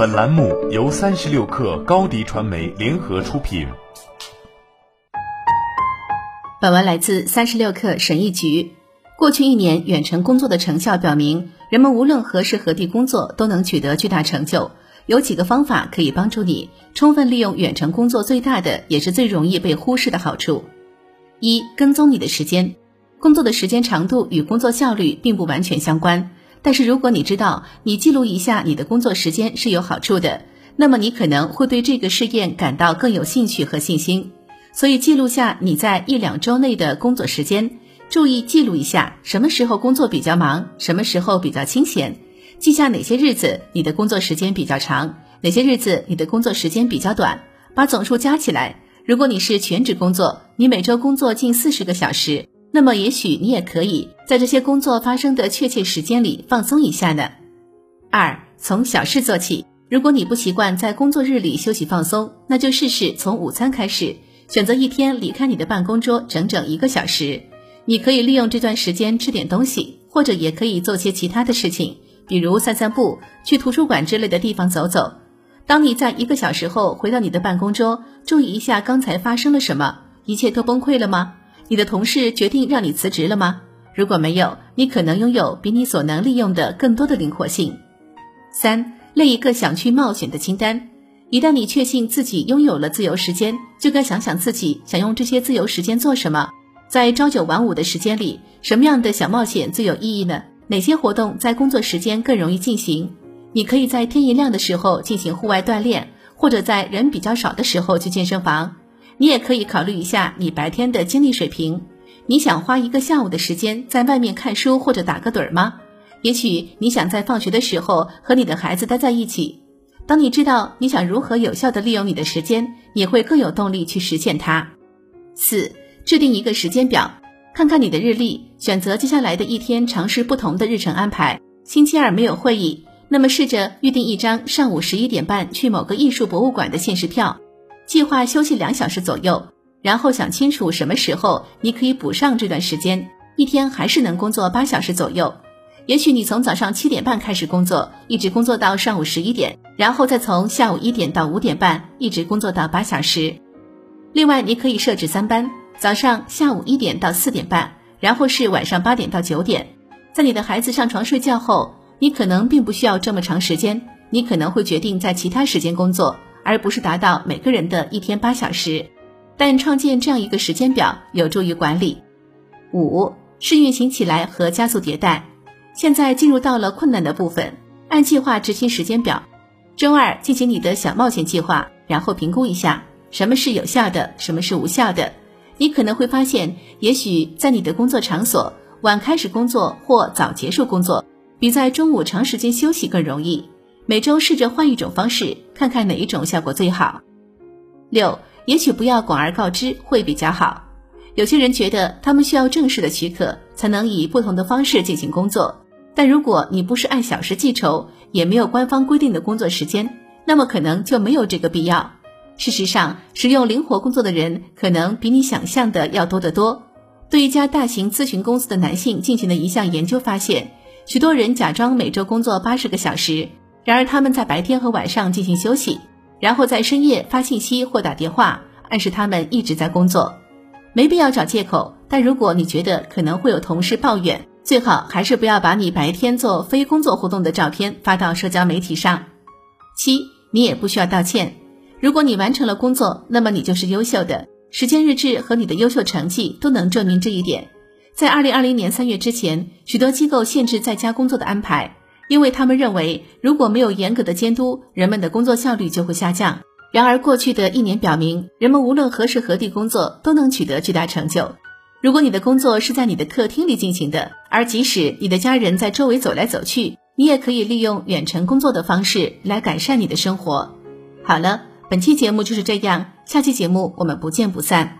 本栏目由三十六氪高低传媒联合出品。本文来自三十六氪审议局。过去一年，远程工作的成效表明，人们无论何时何地工作都能取得巨大成就。有几个方法可以帮助你充分利用远程工作最大的也是最容易被忽视的好处。一、跟踪你的时间。工作的时间长度与工作效率并不完全相关，但是如果你知道你记录一下你的工作时间是有好处的，那么你可能会对这个试验感到更有兴趣和信心。所以记录下你在一两周内的工作时间，注意记录一下什么时候工作比较忙，什么时候比较清闲，记下哪些日子你的工作时间比较长，哪些日子你的工作时间比较短，把总数加起来。如果你是全职工作，你每周工作近四十个小时。那么，也许你也可以在这些工作发生的确切时间里放松一下呢。二，从小事做起。如果你不习惯在工作日里休息放松，那就试试从午餐开始，选择一天离开你的办公桌整整一个小时。你可以利用这段时间吃点东西，或者也可以做些其他的事情，比如散散步、去图书馆之类的地方走走。当你在一个小时后回到你的办公桌，注意一下刚才发生了什么，一切都崩溃了吗？你的同事决定让你辞职了吗？如果没有，你可能拥有比你所能利用的更多的灵活性。三，列一个想去冒险的清单。一旦你确信自己拥有了自由时间，就该想想自己想用这些自由时间做什么。在朝九晚五的时间里，什么样的小冒险最有意义呢？哪些活动在工作时间更容易进行？你可以在天一亮的时候进行户外锻炼，或者在人比较少的时候去健身房。你也可以考虑一下你白天的精力水平。你想花一个下午的时间在外面看书或者打个盹儿吗？也许你想在放学的时候和你的孩子待在一起。当你知道你想如何有效的利用你的时间，你会更有动力去实现它。四、制定一个时间表，看看你的日历，选择接下来的一天尝试不同的日程安排。星期二没有会议，那么试着预定一张上午十一点半去某个艺术博物馆的限时票。计划休息两小时左右，然后想清楚什么时候你可以补上这段时间，一天还是能工作八小时左右。也许你从早上七点半开始工作，一直工作到上午十一点，然后再从下午一点到五点半，一直工作到八小时。另外，你可以设置三班，早上、下午一点到四点半，然后是晚上八点到九点。在你的孩子上床睡觉后，你可能并不需要这么长时间，你可能会决定在其他时间工作。而不是达到每个人的一天八小时，但创建这样一个时间表有助于管理。五是运行起来和加速迭代。现在进入到了困难的部分，按计划执行时间表。周二进行你的小冒险计划，然后评估一下什么是有效的，什么是无效的。你可能会发现，也许在你的工作场所，晚开始工作或早结束工作，比在中午长时间休息更容易。每周试着换一种方式，看看哪一种效果最好。六，也许不要广而告之会比较好。有些人觉得他们需要正式的许可才能以不同的方式进行工作，但如果你不是按小时计酬，也没有官方规定的工作时间，那么可能就没有这个必要。事实上，使用灵活工作的人可能比你想象的要多得多。对一家大型咨询公司的男性进行的一项研究发现，许多人假装每周工作八十个小时。然而他们在白天和晚上进行休息，然后在深夜发信息或打电话，暗示他们一直在工作。没必要找借口，但如果你觉得可能会有同事抱怨，最好还是不要把你白天做非工作活动的照片发到社交媒体上。七，你也不需要道歉。如果你完成了工作，那么你就是优秀的。时间日志和你的优秀成绩都能证明这一点。在二零二零年三月之前，许多机构限制在家工作的安排。因为他们认为，如果没有严格的监督，人们的工作效率就会下降。然而，过去的一年表明，人们无论何时何地工作都能取得巨大成就。如果你的工作是在你的客厅里进行的，而即使你的家人在周围走来走去，你也可以利用远程工作的方式来改善你的生活。好了，本期节目就是这样，下期节目我们不见不散。